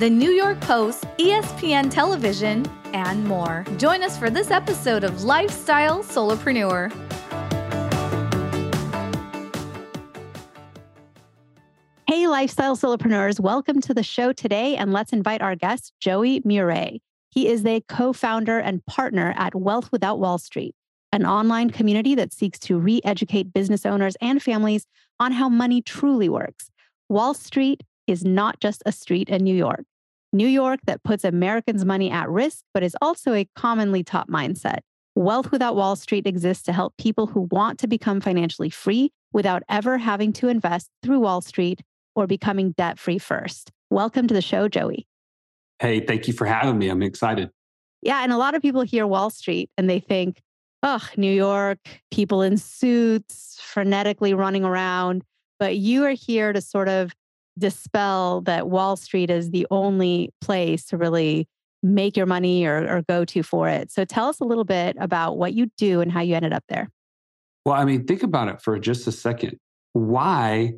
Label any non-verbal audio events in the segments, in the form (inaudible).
The New York Post, ESPN Television, and more. Join us for this episode of Lifestyle Solopreneur. Hey, lifestyle solopreneurs, welcome to the show today, and let's invite our guest, Joey Mure. He is the co founder and partner at Wealth Without Wall Street, an online community that seeks to re educate business owners and families on how money truly works. Wall Street is not just a street in New York. New York that puts Americans' money at risk, but is also a commonly taught mindset. Wealth Without Wall Street exists to help people who want to become financially free without ever having to invest through Wall Street or becoming debt free first. Welcome to the show, Joey. Hey, thank you for having me. I'm excited. Yeah. And a lot of people hear Wall Street and they think, oh, New York, people in suits, frenetically running around. But you are here to sort of dispel that Wall Street is the only place to really make your money or, or go to for it. So tell us a little bit about what you do and how you ended up there. Well, I mean, think about it for just a second. Why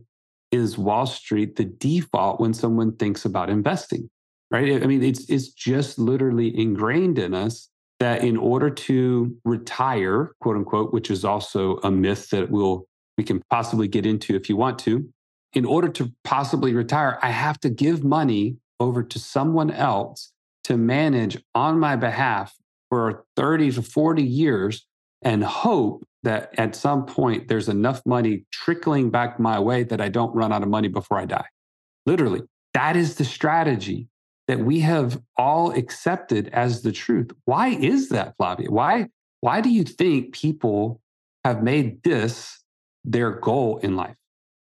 is Wall Street the default when someone thinks about investing? Right? I mean, it's it's just literally ingrained in us that in order to retire, quote unquote, which is also a myth that we'll we can possibly get into if you want to, in order to possibly retire, I have to give money over to someone else to manage on my behalf for 30 to 40 years and hope that at some point there's enough money trickling back my way that I don't run out of money before I die. Literally, that is the strategy that we have all accepted as the truth. Why is that, Flavia? Why, why do you think people have made this their goal in life?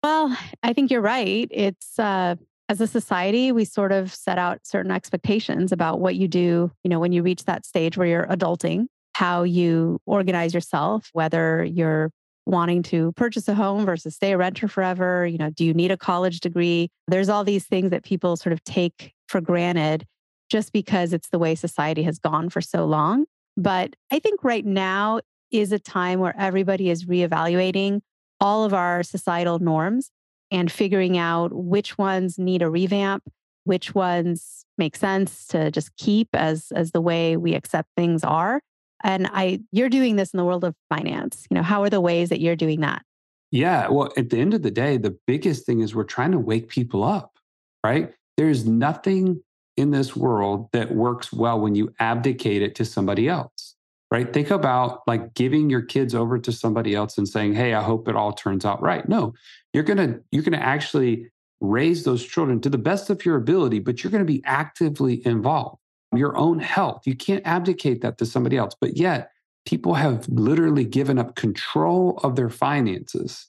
Well, I think you're right. It's uh, as a society, we sort of set out certain expectations about what you do, you know, when you reach that stage where you're adulting how you organize yourself, whether you're wanting to purchase a home versus stay a renter forever. You know, do you need a college degree? There's all these things that people sort of take for granted just because it's the way society has gone for so long. But I think right now is a time where everybody is reevaluating all of our societal norms and figuring out which ones need a revamp, which ones make sense to just keep as as the way we accept things are and I you're doing this in the world of finance. You know, how are the ways that you're doing that? Yeah, well, at the end of the day, the biggest thing is we're trying to wake people up, right? There's nothing in this world that works well when you abdicate it to somebody else, right? Think about like giving your kids over to somebody else and saying, "Hey, I hope it all turns out right." No, you're going to you're going to actually raise those children to the best of your ability, but you're going to be actively involved your own health. You can't abdicate that to somebody else. But yet, people have literally given up control of their finances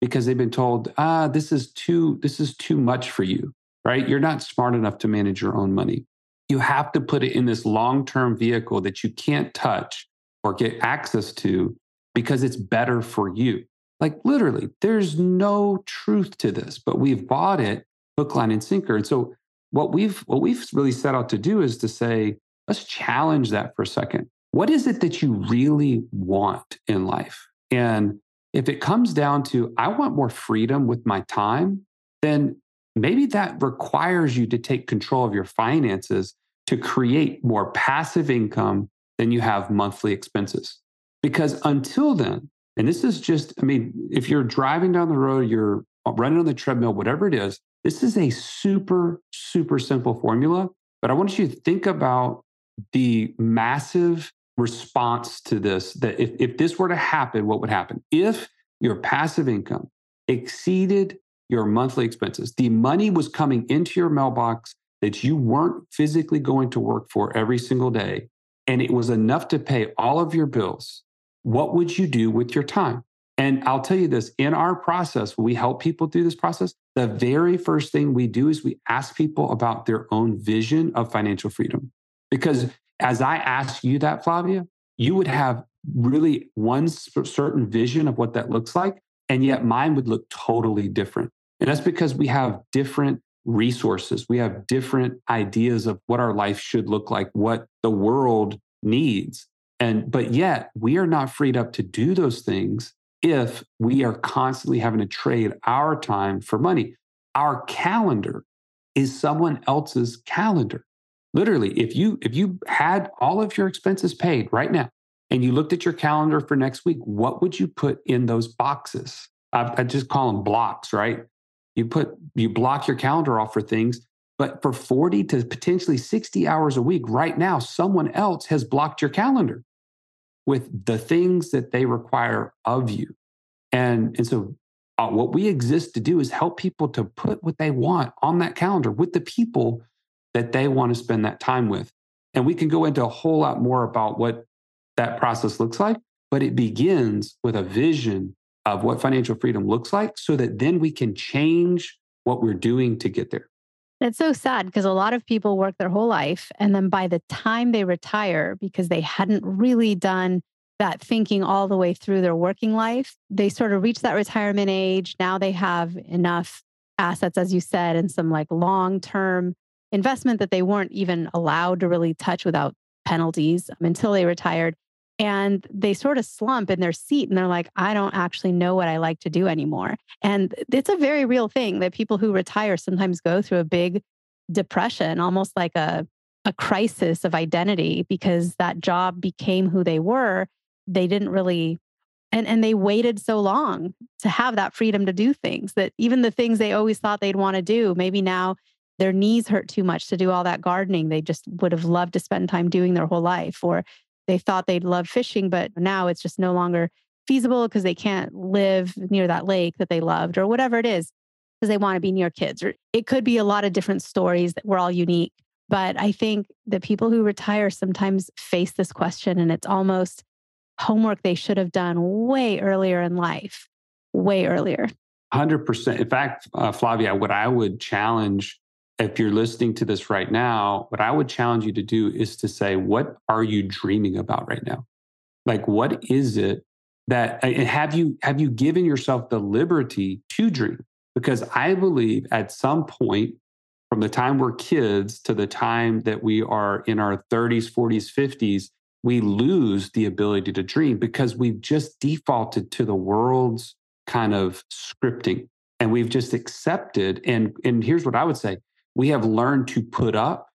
because they've been told, ah, this is too, this is too much for you, right? You're not smart enough to manage your own money. You have to put it in this long term vehicle that you can't touch or get access to because it's better for you. Like literally, there's no truth to this, but we've bought it hook, line, and sinker. And so what we've what we've really set out to do is to say let's challenge that for a second what is it that you really want in life and if it comes down to i want more freedom with my time then maybe that requires you to take control of your finances to create more passive income than you have monthly expenses because until then and this is just i mean if you're driving down the road you're running on the treadmill whatever it is this is a super, super simple formula, but I want you to think about the massive response to this that if, if this were to happen, what would happen? If your passive income exceeded your monthly expenses, the money was coming into your mailbox that you weren't physically going to work for every single day, and it was enough to pay all of your bills, what would you do with your time? And I'll tell you this in our process, we help people through this process, the very first thing we do is we ask people about their own vision of financial freedom. Because as I ask you that, Flavia, you would have really one certain vision of what that looks like. And yet mine would look totally different. And that's because we have different resources. We have different ideas of what our life should look like, what the world needs. And, but yet we are not freed up to do those things if we are constantly having to trade our time for money. Our calendar is someone else's calendar. Literally, if you if you had all of your expenses paid right now and you looked at your calendar for next week, what would you put in those boxes? I, I just call them blocks, right? You put you block your calendar off for things, but for 40 to potentially 60 hours a week right now, someone else has blocked your calendar with the things that they require of you. And, and so uh, what we exist to do is help people to put what they want on that calendar with the people that they want to spend that time with. And we can go into a whole lot more about what that process looks like, but it begins with a vision of what financial freedom looks like so that then we can change what we're doing to get there. It's so sad because a lot of people work their whole life. And then by the time they retire, because they hadn't really done that thinking all the way through their working life, they sort of reach that retirement age. Now they have enough assets, as you said, and some like long term investment that they weren't even allowed to really touch without penalties um, until they retired and they sort of slump in their seat and they're like, I don't actually know what I like to do anymore. And it's a very real thing that people who retire sometimes go through a big depression, almost like a, a crisis of identity because that job became who they were. They didn't really and and they waited so long to have that freedom to do things that even the things they always thought they'd want to do maybe now their knees hurt too much to do all that gardening they just would have loved to spend time doing their whole life or they thought they'd love fishing, but now it's just no longer feasible because they can't live near that lake that they loved or whatever it is because they want to be near kids. Or it could be a lot of different stories that we're all unique. But I think the people who retire sometimes face this question and it's almost homework they should have done way earlier in life, way earlier. 100%. In fact, uh, Flavia, what I would challenge if you're listening to this right now, what I would challenge you to do is to say, what are you dreaming about right now? Like, what is it that and have you have you given yourself the liberty to dream? Because I believe at some point, from the time we're kids to the time that we are in our 30s, 40s, 50s, we lose the ability to dream because we've just defaulted to the world's kind of scripting and we've just accepted and and here's what i would say we have learned to put up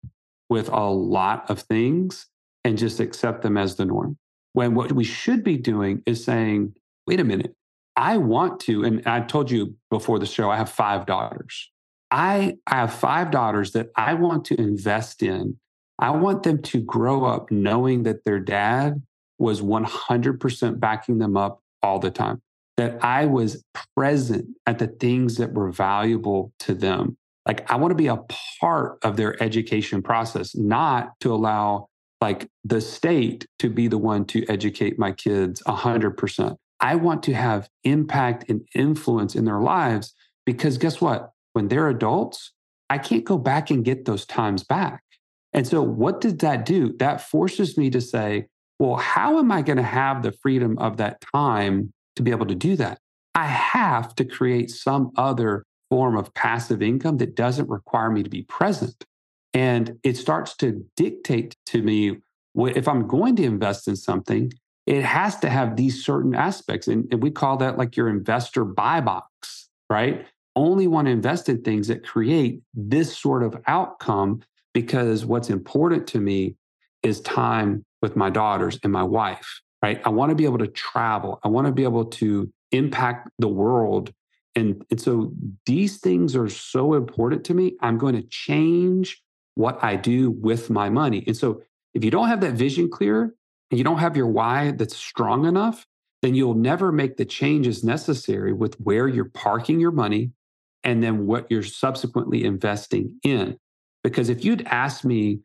with a lot of things and just accept them as the norm. When what we should be doing is saying, wait a minute, I want to, and I told you before the show, I have five daughters. I, I have five daughters that I want to invest in. I want them to grow up knowing that their dad was 100% backing them up all the time, that I was present at the things that were valuable to them. Like I want to be a part of their education process, not to allow like the state to be the one to educate my kids 100%. I want to have impact and influence in their lives because guess what? When they're adults, I can't go back and get those times back. And so, what did that do? That forces me to say, well, how am I going to have the freedom of that time to be able to do that? I have to create some other form of passive income that doesn't require me to be present. And it starts to dictate to me if I'm going to invest in something, it has to have these certain aspects. And, we call that like your investor buy box, right? Only want to invest in things that create this sort of outcome because what's important to me is time with my daughters and my wife, right? I want to be able to travel. I want to be able to impact the world and, and so these things are so important to me. I'm going to change what I do with my money. And so if you don't have that vision clear and you don't have your why that's strong enough, then you'll never make the changes necessary with where you're parking your money and then what you're subsequently investing in. Because if you'd asked me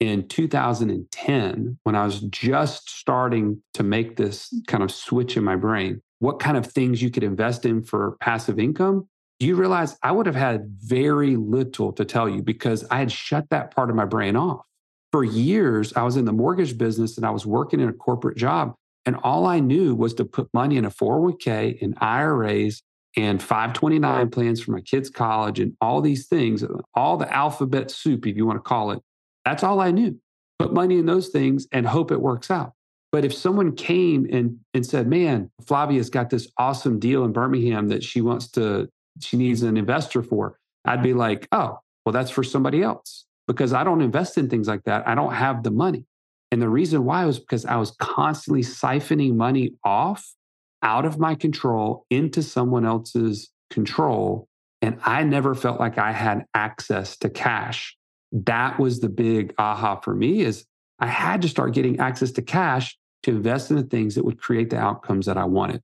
in 2010, when I was just starting to make this kind of switch in my brain, what kind of things you could invest in for passive income, do you realize I would have had very little to tell you because I had shut that part of my brain off. for years, I was in the mortgage business and I was working in a corporate job. And all I knew was to put money in a 401k and IRAs and 529 plans for my kids' college and all these things, all the alphabet soup, if you want to call it. That's all I knew. Put money in those things and hope it works out. But if someone came and, and said, man, Flavia's got this awesome deal in Birmingham that she wants to, she needs an investor for, I'd be like, oh, well, that's for somebody else because I don't invest in things like that. I don't have the money. And the reason why was because I was constantly siphoning money off out of my control into someone else's control. And I never felt like I had access to cash. That was the big aha for me is I had to start getting access to cash to invest in the things that would create the outcomes that I wanted.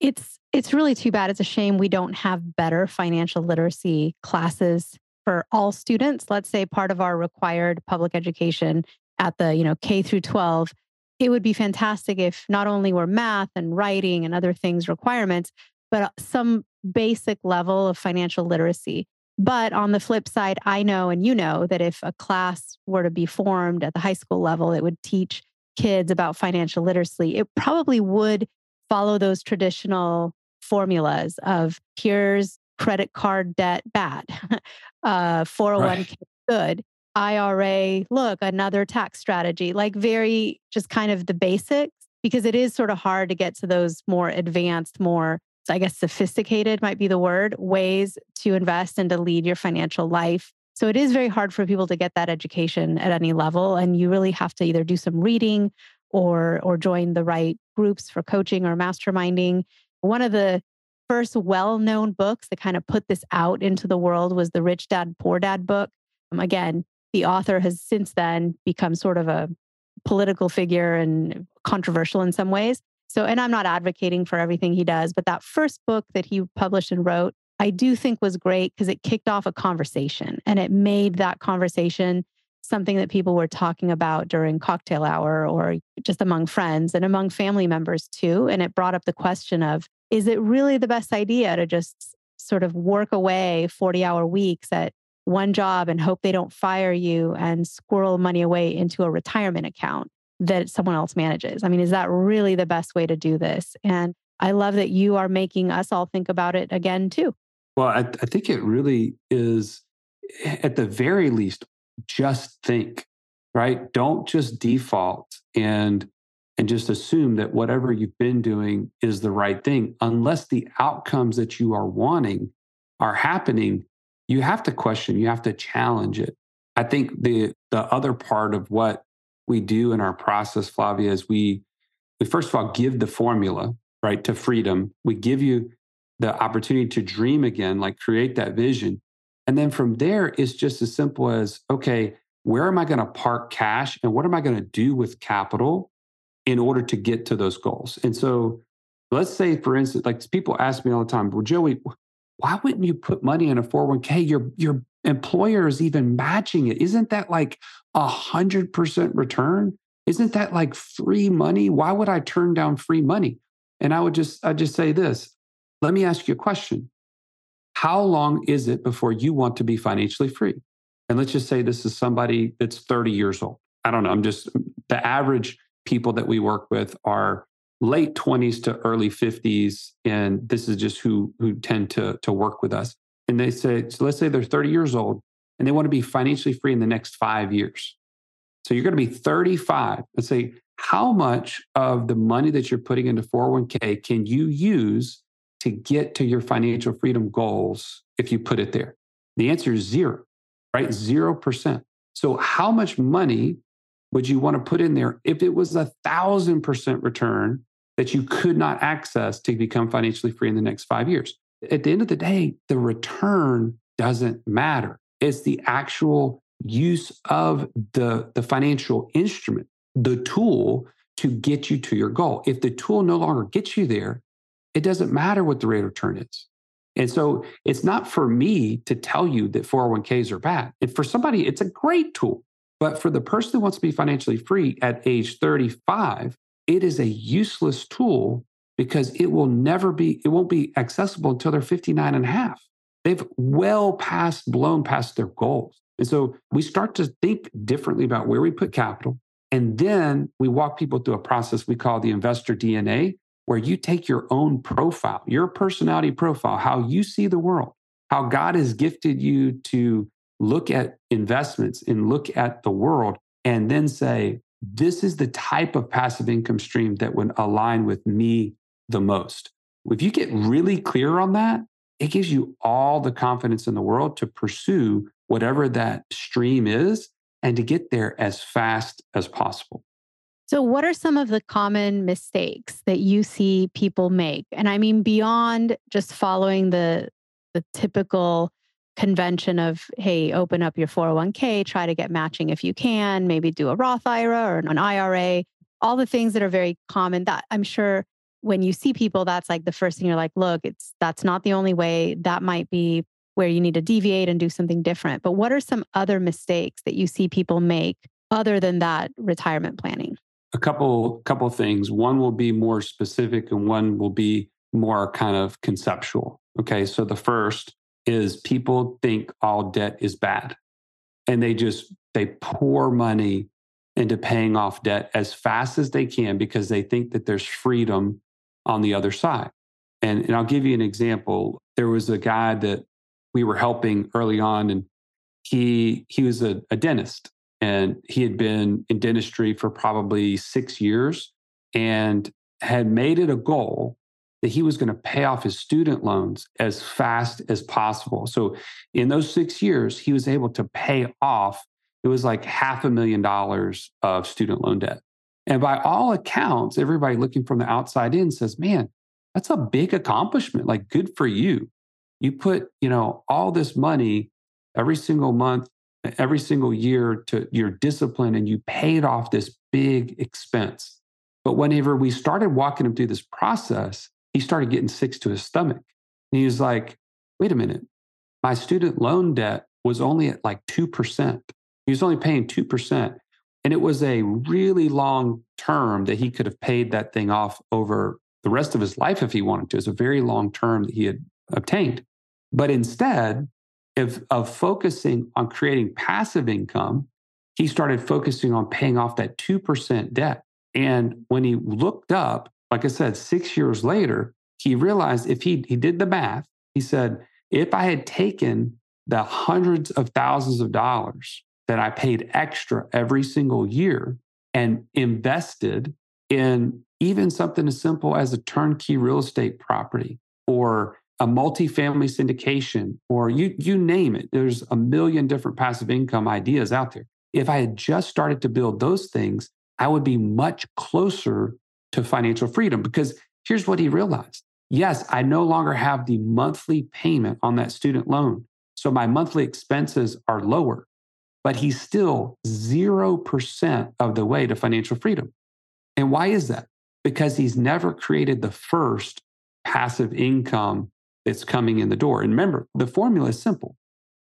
It's it's really too bad. It's a shame we don't have better financial literacy classes for all students. Let's say part of our required public education at the, you know, K through 12 it would be fantastic if not only were math and writing and other things requirements, but uh, some basic level of financial literacy. But on the flip side, I know and you know that if a class were to be formed at the high school level, it would teach kids about financial literacy. It probably would follow those traditional formulas of here's credit card debt bad, (laughs) uh, 401k right. good. IRA, look, another tax strategy, like very just kind of the basics, because it is sort of hard to get to those more advanced, more, I guess, sophisticated might be the word, ways to invest and to lead your financial life. So it is very hard for people to get that education at any level. And you really have to either do some reading or or join the right groups for coaching or masterminding. One of the first well-known books that kind of put this out into the world was the Rich Dad Poor Dad book. Um, again, the author has since then become sort of a political figure and controversial in some ways. So, and I'm not advocating for everything he does, but that first book that he published and wrote, I do think was great because it kicked off a conversation and it made that conversation something that people were talking about during cocktail hour or just among friends and among family members too. And it brought up the question of is it really the best idea to just sort of work away 40 hour weeks at one job and hope they don't fire you and squirrel money away into a retirement account that someone else manages. I mean, is that really the best way to do this? And I love that you are making us all think about it again, too. Well, I, I think it really is, eh, at the very least, just think, right? Don't just mm-hmm. default and and just assume that whatever you've been doing is the right thing unless the outcomes that you are wanting are happening you have to question, you have to challenge it. I think the the other part of what we do in our process, Flavia, is we we first of all give the formula right to freedom. We give you the opportunity to dream again, like create that vision. And then from there, it's just as simple as okay, where am I going to park cash and what am I going to do with capital in order to get to those goals? And so let's say, for instance, like people ask me all the time, well, Joey, why wouldn't you put money in a 401k? Your your employer is even matching it. Isn't that like a hundred percent return? Isn't that like free money? Why would I turn down free money? And I would just I just say this. Let me ask you a question. How long is it before you want to be financially free? And let's just say this is somebody that's 30 years old. I don't know. I'm just the average people that we work with are late 20s to early 50s and this is just who who tend to to work with us and they say so let's say they're 30 years old and they want to be financially free in the next 5 years so you're going to be 35 let's say how much of the money that you're putting into 401k can you use to get to your financial freedom goals if you put it there the answer is zero right 0% so how much money would you want to put in there if it was a thousand percent return that you could not access to become financially free in the next five years. At the end of the day, the return doesn't matter. It's the actual use of the, the financial instrument, the tool to get you to your goal. If the tool no longer gets you there, it doesn't matter what the rate of return is. And so it's not for me to tell you that 401ks are bad. And for somebody, it's a great tool. But for the person who wants to be financially free at age 35, it is a useless tool because it will never be, it won't be accessible until they're 59 and a half. They've well past, blown past their goals. And so we start to think differently about where we put capital. And then we walk people through a process we call the investor DNA, where you take your own profile, your personality profile, how you see the world, how God has gifted you to look at investments and look at the world, and then say, this is the type of passive income stream that would align with me the most. If you get really clear on that, it gives you all the confidence in the world to pursue whatever that stream is and to get there as fast as possible. So, what are some of the common mistakes that you see people make? And I mean, beyond just following the, the typical convention of, hey, open up your 401k, try to get matching if you can, maybe do a Roth IRA or an IRA, all the things that are very common that I'm sure when you see people, that's like the first thing you're like, look, it's that's not the only way. That might be where you need to deviate and do something different. But what are some other mistakes that you see people make other than that retirement planning? A couple couple things. One will be more specific and one will be more kind of conceptual. Okay. So the first is people think all debt is bad. And they just they pour money into paying off debt as fast as they can because they think that there's freedom on the other side. And, and I'll give you an example. There was a guy that we were helping early on, and he he was a, a dentist, and he had been in dentistry for probably six years, and had made it a goal that he was going to pay off his student loans as fast as possible. So in those six years, he was able to pay off, it was like half a million dollars of student loan debt. And by all accounts, everybody looking from the outside in says, man, that's a big accomplishment. Like, good for you. You put, you know, all this money every single month, every single year to your discipline, and you paid off this big expense. But whenever we started walking him through this process, he started getting sick to his stomach. And he was like, wait a minute, my student loan debt was only at like 2%. He was only paying 2%. And it was a really long term that he could have paid that thing off over the rest of his life if he wanted to. It's a very long term that he had obtained. But instead of, of focusing on creating passive income, he started focusing on paying off that 2% debt. And when he looked up, like I said, six years later, he realized if he, he did the math, he said, if I had taken the hundreds of thousands of dollars that I paid extra every single year and invested in even something as simple as a turnkey real estate property or a multifamily syndication or you you name it there's a million different passive income ideas out there if i had just started to build those things i would be much closer to financial freedom because here's what he realized yes i no longer have the monthly payment on that student loan so my monthly expenses are lower but he's still 0% of the way to financial freedom. And why is that? Because he's never created the first passive income that's coming in the door. And remember, the formula is simple.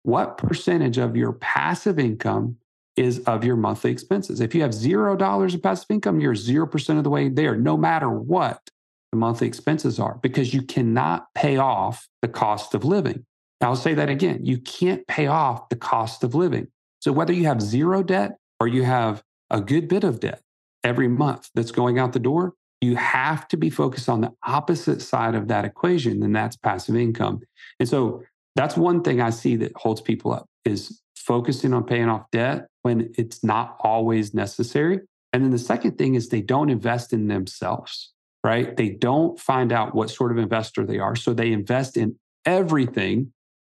What percentage of your passive income is of your monthly expenses? If you have $0 of passive income, you're 0% of the way there, no matter what the monthly expenses are, because you cannot pay off the cost of living. I'll say that again. You can't pay off the cost of living. So whether you have zero debt or you have a good bit of debt every month that's going out the door, you have to be focused on the opposite side of that equation, and that's passive income. And so that's one thing I see that holds people up is focusing on paying off debt when it's not always necessary. And then the second thing is they don't invest in themselves, right? They don't find out what sort of investor they are. So they invest in everything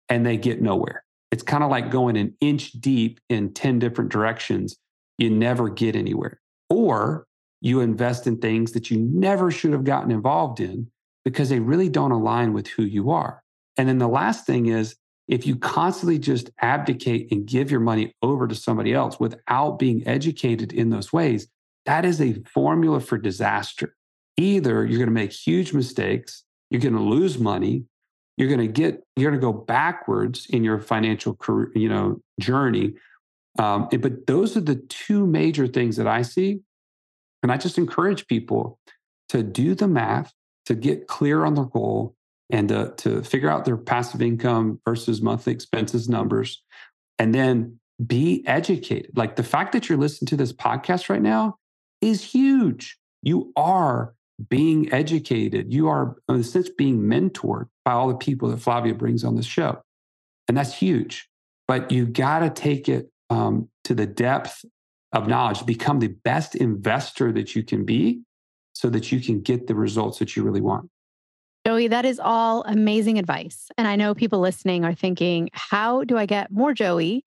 and they get nowhere. It's kind of like going an inch deep in 10 different directions. You never get anywhere. Or you invest in things that you never should have gotten involved in because they really don't align with who you are. And then the last thing is if you constantly just abdicate and give your money over to somebody else without being educated in those ways, that is a formula for disaster. Either you're going to make huge mistakes, you're going to lose money, you're going to get you're going to go backwards in your financial career you know journey um, but those are the two major things that i see and i just encourage people to do the math to get clear on their goal and to, to figure out their passive income versus monthly expenses numbers and then be educated. Like the fact that you're listening to this podcast right now is huge. You are being educated. You are, in a sense, being mentored by all the people that Flavia brings on the show. And that's huge. But you got to take it um, to the depth of knowledge, become the best investor that you can be so that you can get the results that you really want. Joey, that is all amazing advice. And I know people listening are thinking, how do I get more Joey?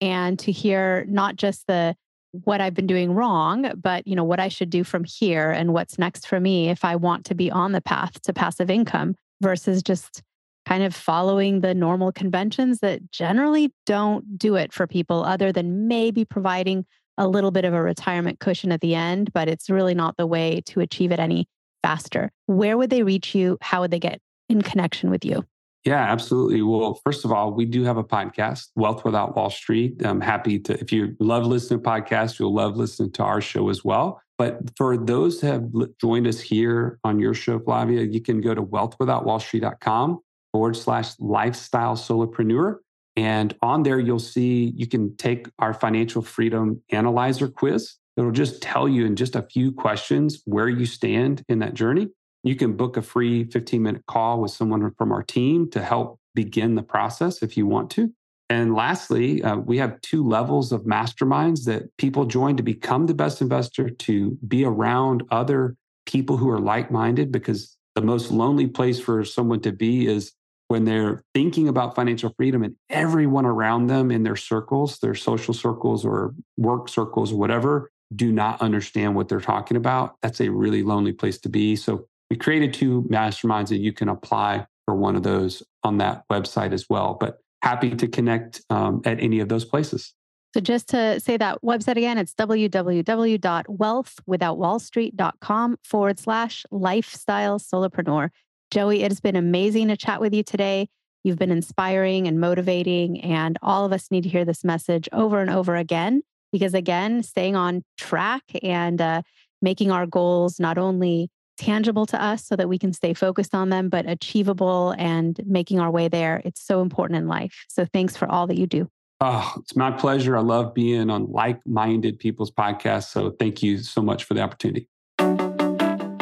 And to hear not just the what I've been doing wrong, but you know what I should do from here and what's next for me if I want to be on the path to passive income versus just kind of following the normal conventions that generally don't do it for people other than maybe providing a little bit of a retirement cushion at the end, but it's really not the way to achieve it any faster. Where would they reach you? How would they get in connection with you? Yeah, absolutely. Well, first of all, we do have a podcast, Wealth Without Wall Street. I'm happy to, if you love listening to podcasts, you'll love listening to our show as well. But for those that have joined us here on your show, Flavia, you can go to wealthwithoutwallstreet.com forward slash lifestyle solopreneur. And on there, you'll see you can take our financial freedom analyzer quiz. It'll just tell you in just a few questions where you stand in that journey. You can book a free 15 minute call with someone from our team to help begin the process if you want to. And lastly, uh, we have two levels of masterminds that people join to become the best investor, to be around other people who are like minded, because the most lonely place for someone to be is when they're thinking about financial freedom and everyone around them in their circles, their social circles or work circles or whatever, do not understand what they're talking about. That's a really lonely place to be. So we created two masterminds that you can apply for one of those on that website as well. But happy to connect um, at any of those places. So just to say that website again, it's www.wealthwithoutwallstreet.com forward slash lifestyle solopreneur. Joey, it has been amazing to chat with you today. You've been inspiring and motivating, and all of us need to hear this message over and over again because, again, staying on track and uh, making our goals not only tangible to us so that we can stay focused on them, but achievable and making our way there. It's so important in life. So thanks for all that you do. Oh, it's my pleasure. I love being on like minded people's podcasts. So thank you so much for the opportunity.